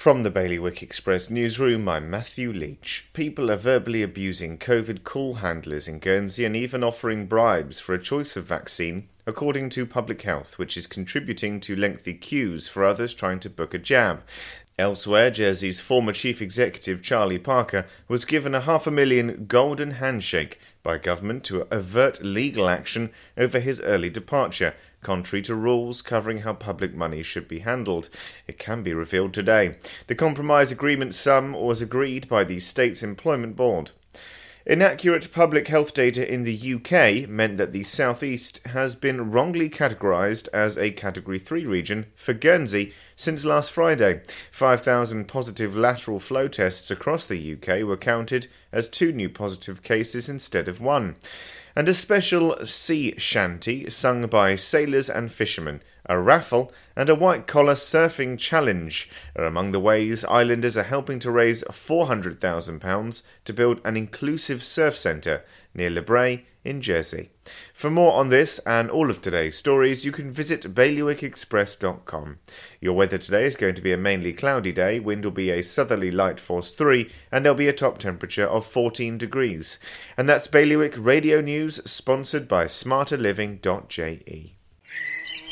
From the Bailiwick Express newsroom, I'm Matthew Leach. People are verbally abusing COVID call handlers in Guernsey and even offering bribes for a choice of vaccine, according to Public Health, which is contributing to lengthy queues for others trying to book a jab. Elsewhere, Jersey's former chief executive Charlie Parker was given a half a million golden handshake by government to avert legal action over his early departure contrary to rules covering how public money should be handled. It can be revealed today. The compromise agreement sum was agreed by the state's employment board. Inaccurate public health data in the UK meant that the southeast has been wrongly categorised as a Category 3 region for Guernsey since last Friday. 5,000 positive lateral flow tests across the UK were counted as two new positive cases instead of one and a special sea shanty sung by sailors and fishermen. A raffle and a white collar surfing challenge are among the ways islanders are helping to raise £400,000 to build an inclusive surf centre near Le in Jersey. For more on this and all of today's stories, you can visit bailiwickexpress.com. Your weather today is going to be a mainly cloudy day, wind will be a southerly light force 3, and there'll be a top temperature of 14 degrees. And that's Bailiwick Radio News, sponsored by smarterliving.je.